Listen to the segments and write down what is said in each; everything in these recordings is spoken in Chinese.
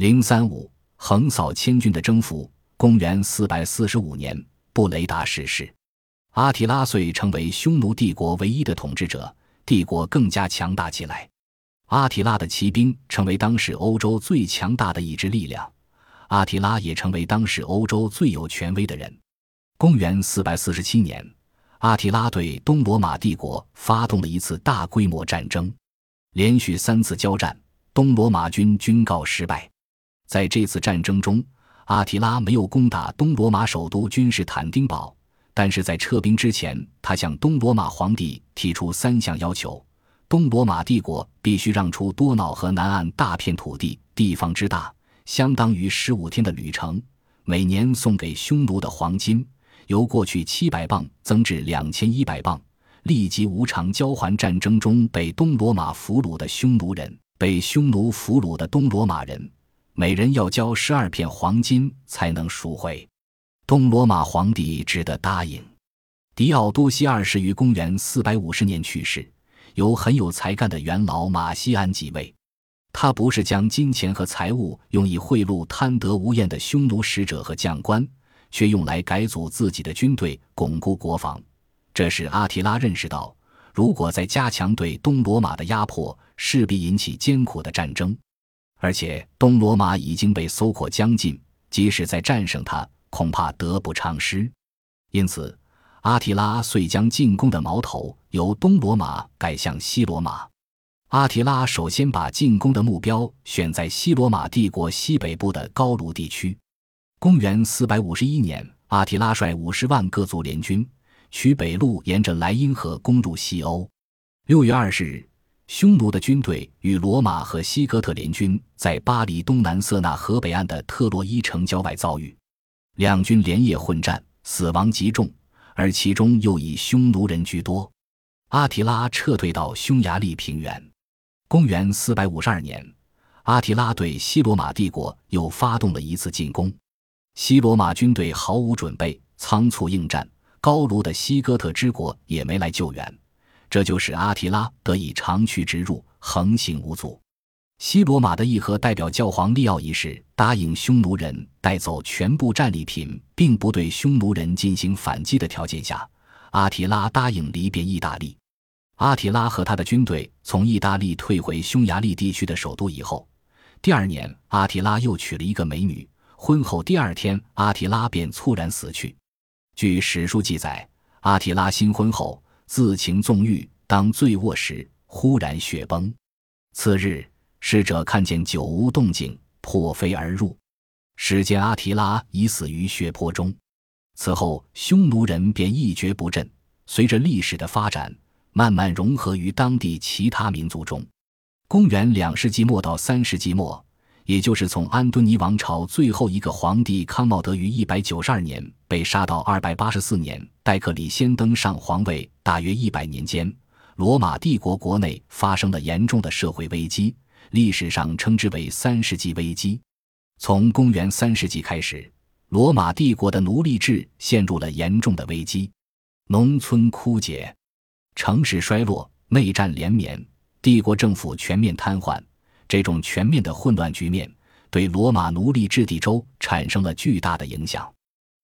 零三五横扫千军的征服。公元四百四十五年，布雷达逝世，阿提拉遂成为匈奴帝国唯一的统治者，帝国更加强大起来。阿提拉的骑兵成为当时欧洲最强大的一支力量，阿提拉也成为当时欧洲最有权威的人。公元四百四十七年，阿提拉对东罗马帝国发动了一次大规模战争，连续三次交战，东罗马军均告失败。在这次战争中，阿提拉没有攻打东罗马首都君士坦丁堡，但是在撤兵之前，他向东罗马皇帝提出三项要求：东罗马帝国必须让出多瑙河南岸大片土地，地方之大相当于十五天的旅程；每年送给匈奴的黄金由过去七百磅增至两千一百磅；立即无偿交还战争中被东罗马俘虏的匈奴人，被匈奴俘虏的东罗马人。每人要交十二片黄金才能赎回。东罗马皇帝只得答应。狄奥多西二世于公元四百五十年去世，由很有才干的元老马西安继位。他不是将金钱和财物用以贿赂贪得无厌的匈奴使者和将官，却用来改组自己的军队，巩固国防。这使阿提拉认识到，如果再加强对东罗马的压迫，势必引起艰苦的战争。而且东罗马已经被搜括将近，即使再战胜他，恐怕得不偿失。因此，阿提拉遂将进攻的矛头由东罗马改向西罗马。阿提拉首先把进攻的目标选在西罗马帝国西北部的高卢地区。公元四百五十一年，阿提拉率五十万各族联军，取北路，沿着莱茵河攻入西欧。六月二十日。匈奴的军队与罗马和西哥特联军在巴黎东南塞纳河北岸的特洛伊城郊外遭遇，两军连夜混战，死亡极重，而其中又以匈奴人居多。阿提拉撤退到匈牙利平原。公元四百五十二年，阿提拉对西罗马帝国又发动了一次进攻，西罗马军队毫无准备，仓促应战，高卢的西哥特之国也没来救援。这就使阿提拉得以长驱直入，横行无阻。西罗马的议和代表教皇利奥一世答应匈奴人带走全部战利品，并不对匈奴人进行反击的条件下，阿提拉答应离别意大利。阿提拉和他的军队从意大利退回匈牙利地区的首都以后，第二年阿提拉又娶了一个美女。婚后第二天，阿提拉便猝然死去。据史书记载，阿提拉新婚后。自情纵欲，当醉卧时，忽然血崩。次日，使者看见酒无动静，破飞而入，始见阿提拉已死于血泊中。此后，匈奴人便一蹶不振。随着历史的发展，慢慢融合于当地其他民族中。公元两世纪末到三世纪末。也就是从安敦尼王朝最后一个皇帝康茂德于一百九十二年被杀到二百八十四年戴克里先登上皇位，大约一百年间，罗马帝国国内发生了严重的社会危机，历史上称之为三世纪危机。从公元三世纪开始，罗马帝国的奴隶制陷入了严重的危机，农村枯竭，城市衰落，内战连绵，帝国政府全面瘫痪。这种全面的混乱局面对罗马奴隶制地州产生了巨大的影响。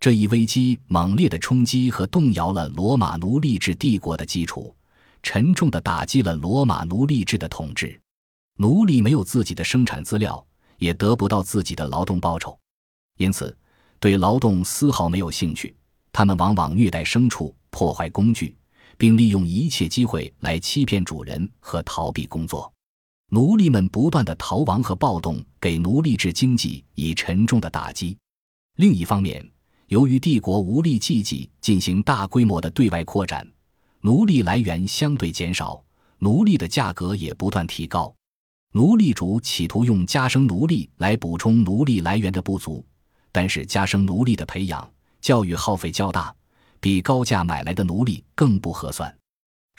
这一危机猛烈的冲击和动摇了罗马奴隶制帝国的基础，沉重地打击了罗马奴隶制的统治。奴隶没有自己的生产资料，也得不到自己的劳动报酬，因此对劳动丝毫没有兴趣。他们往往虐待牲畜，破坏工具，并利用一切机会来欺骗主人和逃避工作。奴隶们不断的逃亡和暴动，给奴隶制经济以沉重的打击。另一方面，由于帝国无力积极进行大规模的对外扩展，奴隶来源相对减少，奴隶的价格也不断提高。奴隶主企图用加生奴隶来补充奴隶来源的不足，但是加生奴隶的培养、教育耗费较大，比高价买来的奴隶更不合算。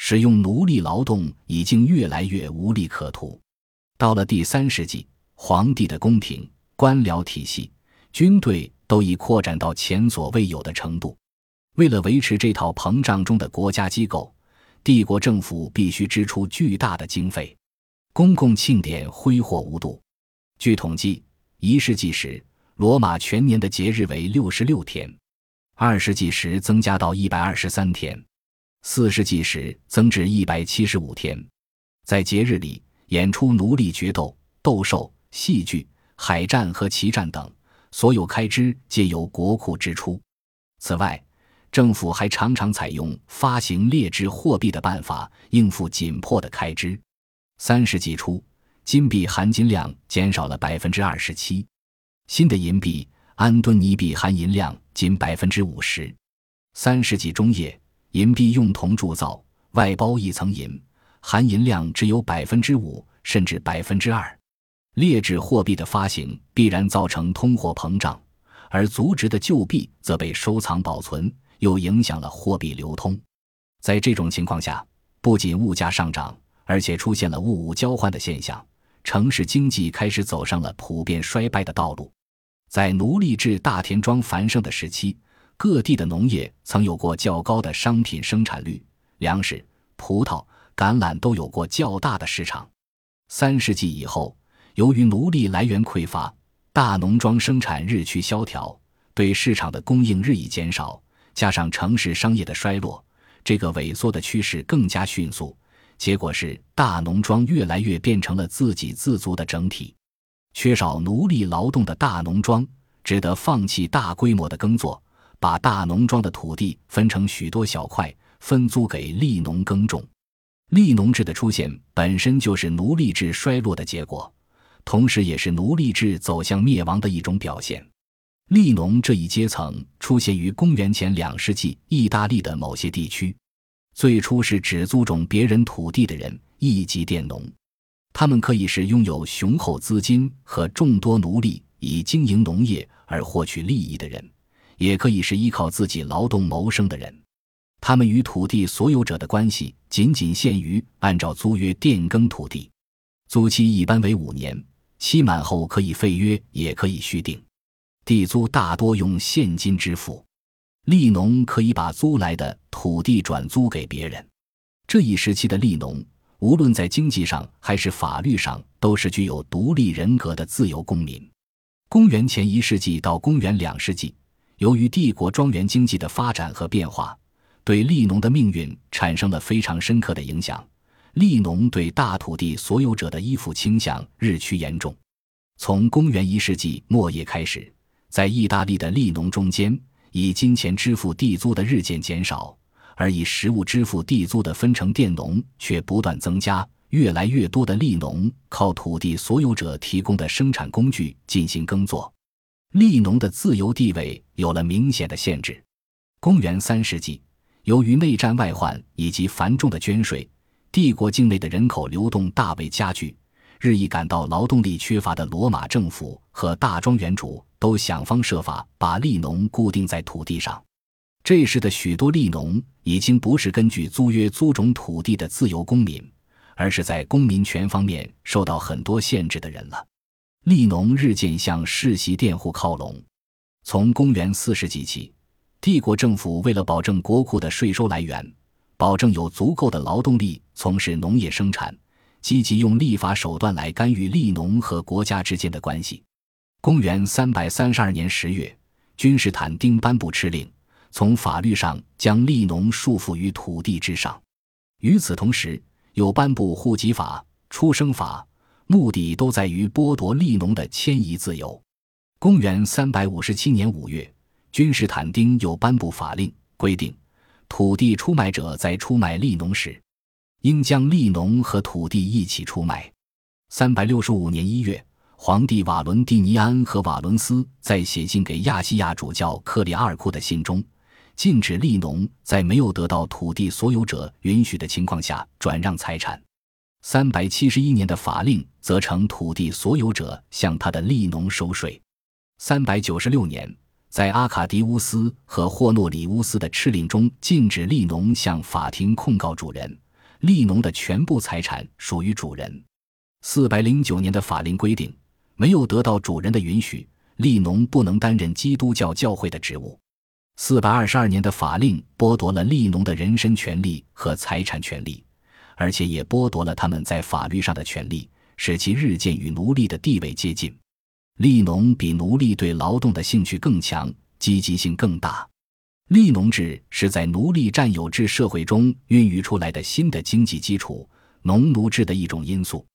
使用奴隶劳动已经越来越无利可图。到了第三世纪，皇帝的宫廷、官僚体系、军队都已扩展到前所未有的程度。为了维持这套膨胀中的国家机构，帝国政府必须支出巨大的经费，公共庆典挥霍无度。据统计，一世纪时，罗马全年的节日为六十六天；二世纪时增加到一百二十三天；四世纪时增至一百七十五天。在节日里演出奴隶决斗、斗兽、戏剧、海战和骑战等，所有开支皆由国库支出。此外，政府还常常采用发行劣质货币的办法应付紧迫的开支。三世纪初，金币含金量减少了百分之二十七，新的银币安敦尼币含银量仅百分之五十。三世纪中叶，银币用铜铸造，外包一层银，含银量只有百分之五甚至百分之二。劣质货币的发行必然造成通货膨胀，而足值的旧币则被收藏保存。又影响了货币流通，在这种情况下，不仅物价上涨，而且出现了物物交换的现象，城市经济开始走上了普遍衰败的道路。在奴隶制大田庄繁盛的时期，各地的农业曾有过较高的商品生产率，粮食、葡萄、橄榄都有过较大的市场。三世纪以后，由于奴隶来源匮乏，大农庄生产日趋萧条，对市场的供应日益减少。加上城市商业的衰落，这个萎缩的趋势更加迅速。结果是大农庄越来越变成了自给自足的整体。缺少奴隶劳动的大农庄只得放弃大规模的耕作，把大农庄的土地分成许多小块，分租给利农耕种。利农制的出现本身就是奴隶制衰落的结果，同时也是奴隶制走向灭亡的一种表现。利农这一阶层出现于公元前两世纪意大利的某些地区，最初是只租种别人土地的人，一级佃农。他们可以是拥有雄厚资金和众多奴隶以经营农业而获取利益的人，也可以是依靠自己劳动谋生的人。他们与土地所有者的关系仅仅限于按照租约佃耕土地，租期一般为五年，期满后可以废约，也可以续订。地租大多用现金支付，利农可以把租来的土地转租给别人。这一时期的利农，无论在经济上还是法律上，都是具有独立人格的自由公民。公元前一世纪到公元两世纪，由于帝国庄园经济的发展和变化，对利农的命运产生了非常深刻的影响。利农对大土地所有者的依附倾向日趋严重。从公元一世纪末叶开始。在意大利的利农中间，以金钱支付地租的日渐减少，而以实物支付地租的分成佃农却不断增加。越来越多的利农靠土地所有者提供的生产工具进行耕作，利农的自由地位有了明显的限制。公元三世纪，由于内战外患以及繁重的捐税，帝国境内的人口流动大为加剧。日益感到劳动力缺乏的罗马政府和大庄园主都想方设法把利农固定在土地上。这时的许多利农已经不是根据租约租种土地的自由公民，而是在公民权方面受到很多限制的人了。利农日渐向世袭佃户靠拢。从公元四世纪起，帝国政府为了保证国库的税收来源，保证有足够的劳动力从事农业生产。积极用立法手段来干预利农和国家之间的关系。公元三百三十二年十月，君士坦丁颁布敕令，从法律上将利农束缚于土地之上。与此同时，又颁布户籍法、出生法，目的都在于剥夺利农的迁移自由。公元三百五十七年五月，君士坦丁又颁布法令，规定土地出卖者在出卖利农时。应将利农和土地一起出卖。三百六十五年一月，皇帝瓦伦蒂尼安和瓦伦斯在写信给亚细亚主教克里阿尔库的信中，禁止利农在没有得到土地所有者允许的情况下转让财产。三百七十一年的法令则称土地所有者向他的利农收税。三百九十六年，在阿卡迪乌斯和霍诺里乌斯的敕令中，禁止利农向法庭控告主人。利农的全部财产属于主人。四百零九年的法令规定，没有得到主人的允许，利农不能担任基督教教会的职务。四百二十二年的法令剥夺了利农的人身权利和财产权利，而且也剥夺了他们在法律上的权利，使其日渐与奴隶的地位接近。利农比奴隶对劳动的兴趣更强，积极性更大。利农制是在奴隶占有制社会中孕育出来的新的经济基础，农奴制的一种因素。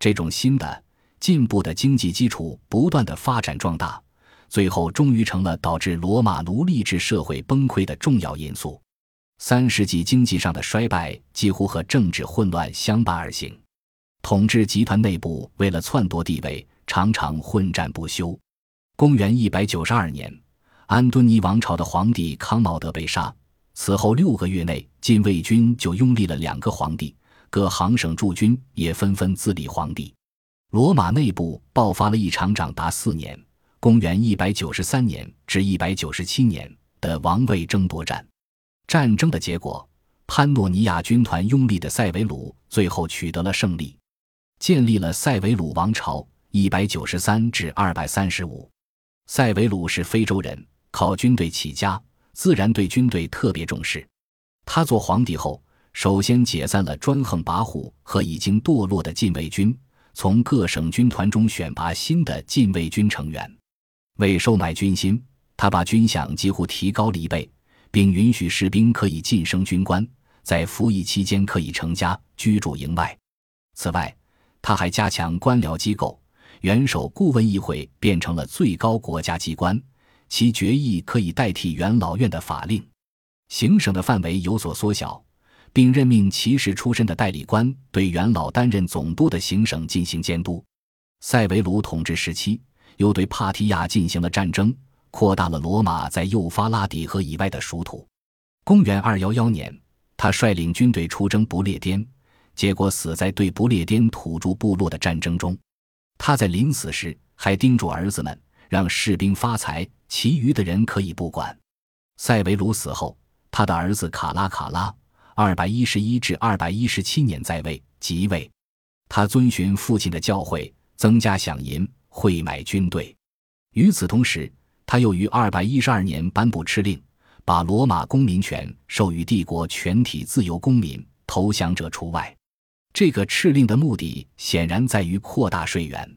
这种新的进步的经济基础不断的发展壮大，最后终于成了导致罗马奴隶制社会崩溃的重要因素。三世纪经济上的衰败几乎和政治混乱相伴而行，统治集团内部为了篡夺地位。常常混战不休。公元一百九十二年，安敦尼王朝的皇帝康茂德被杀。此后六个月内，禁卫军就拥立了两个皇帝，各行省驻军也纷纷自立皇帝。罗马内部爆发了一场长达四年（公元一百九十三年至一百九十七年）的王位争夺战。战争的结果，潘诺尼亚军团拥立的塞维鲁最后取得了胜利，建立了塞维鲁王朝。一百九十三至二百三十五，塞维鲁是非洲人，靠军队起家，自然对军队特别重视。他做皇帝后，首先解散了专横跋扈和已经堕落的禁卫军，从各省军团中选拔新的禁卫军成员。为收买军心，他把军饷几乎提高了一倍，并允许士兵可以晋升军官，在服役期间可以成家，居住营外。此外，他还加强官僚机构。元首顾问议会变成了最高国家机关，其决议可以代替元老院的法令。行省的范围有所缩小，并任命骑士出身的代理官对元老担任总督的行省进行监督。塞维鲁统治时期，又对帕提亚进行了战争，扩大了罗马在幼发拉底河以外的属土。公元二幺幺年，他率领军队出征不列颠，结果死在对不列颠土著部落的战争中。他在临死时还叮嘱儿子们，让士兵发财，其余的人可以不管。塞维鲁死后，他的儿子卡拉卡拉（二百一十一至二百一十七年）在位即位。他遵循父亲的教诲，增加饷银，会买军队。与此同时，他又于二百一十二年颁布敕令，把罗马公民权授予帝国全体自由公民，投降者除外。这个敕令的目的显然在于扩大税源。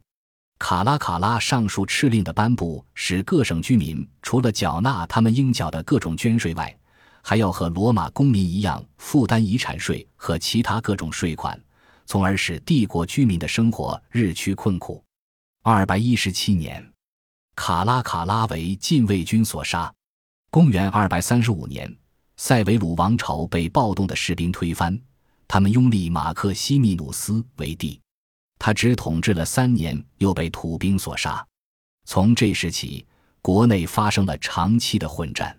卡拉卡拉上述敕令的颁布，使各省居民除了缴纳他们应缴的各种捐税外，还要和罗马公民一样负担遗产税和其他各种税款，从而使帝国居民的生活日趋困苦。二百一十七年，卡拉卡拉为禁卫军所杀。公元二百三十五年，塞维鲁王朝被暴动的士兵推翻。他们拥立马克西米努斯为帝，他只统治了三年，又被土兵所杀。从这时起，国内发生了长期的混战。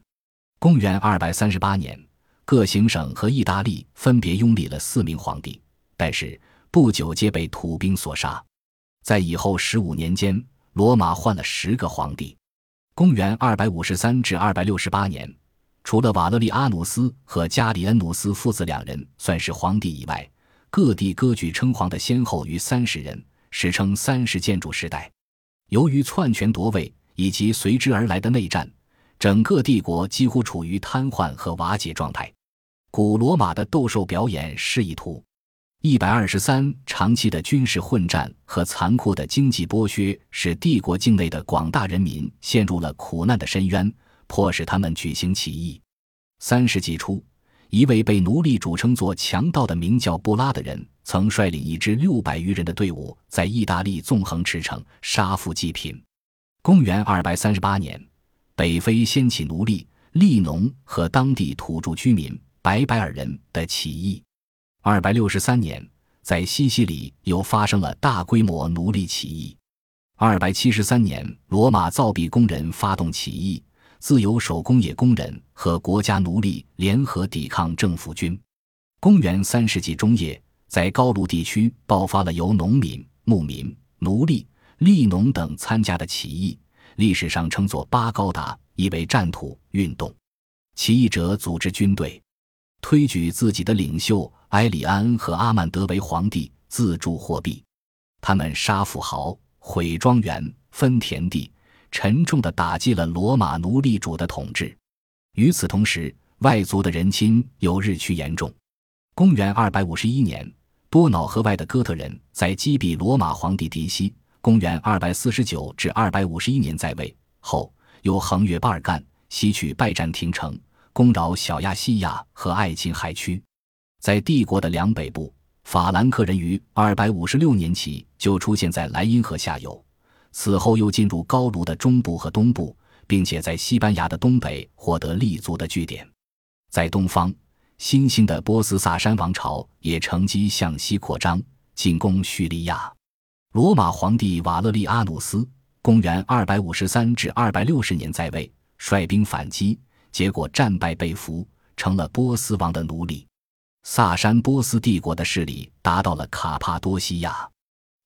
公元二百三十八年，各行省和意大利分别拥立了四名皇帝，但是不久皆被土兵所杀。在以后十五年间，罗马换了十个皇帝。公元二百五十三至二百六十八年。除了瓦勒利阿努斯和加里恩努斯父子两人算是皇帝以外，各地割据称皇的先后逾三十人，史称“三十建筑时代”。由于篡权夺位以及随之而来的内战，整个帝国几乎处于瘫痪和瓦解状态。古罗马的斗兽表演示意图。一百二十三，长期的军事混战和残酷的经济剥削，使帝国境内的广大人民陷入了苦难的深渊。迫使他们举行起义。三世纪初，一位被奴隶主称作强盗的名叫布拉的人，曾率领一支六百余人的队伍，在意大利纵横驰骋，杀富济贫。公元二百三十八年，北非掀起奴隶、利农和当地土著居民白白尔人的起义。二百六十三年，在西西里又发生了大规模奴隶起义。二百七十三年，罗马造币工人发动起义。自由手工业工人和国家奴隶联合抵抗政府军。公元三世纪中叶，在高卢地区爆发了由农民、牧民、奴隶、隶农等参加的起义，历史上称作巴高达，意为战土运动。起义者组织军队，推举自己的领袖埃里安和阿曼德为皇帝，自铸货币。他们杀富豪，毁庄园，分田地。沉重地打击了罗马奴隶主的统治。与此同时，外族的人侵又日趋严重。公元二百五十一年，多瑙河外的哥特人在击毙罗马皇帝迪西（公元二百四十九至二百五十一年在位。后又横越巴尔干，西取拜占庭城，攻扰小亚细亚和爱琴海区。在帝国的两北部，法兰克人于二百五十六年起就出现在莱茵河下游，此后又进入高卢的中部和东部，并且在西班牙的东北获得立足的据点。在东方，新兴的波斯萨珊王朝也乘机向西扩张，进攻叙利亚。罗马皇帝瓦勒利阿努斯（公元二百五十三至二百六十年在位），率兵反击，结果战败被俘，成了波斯王的奴隶。萨珊波斯帝国的势力达到了卡帕多西亚。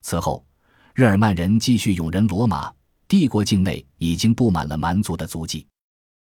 此后，日耳曼人继续涌人罗马帝国境内，已经布满了蛮族的足迹。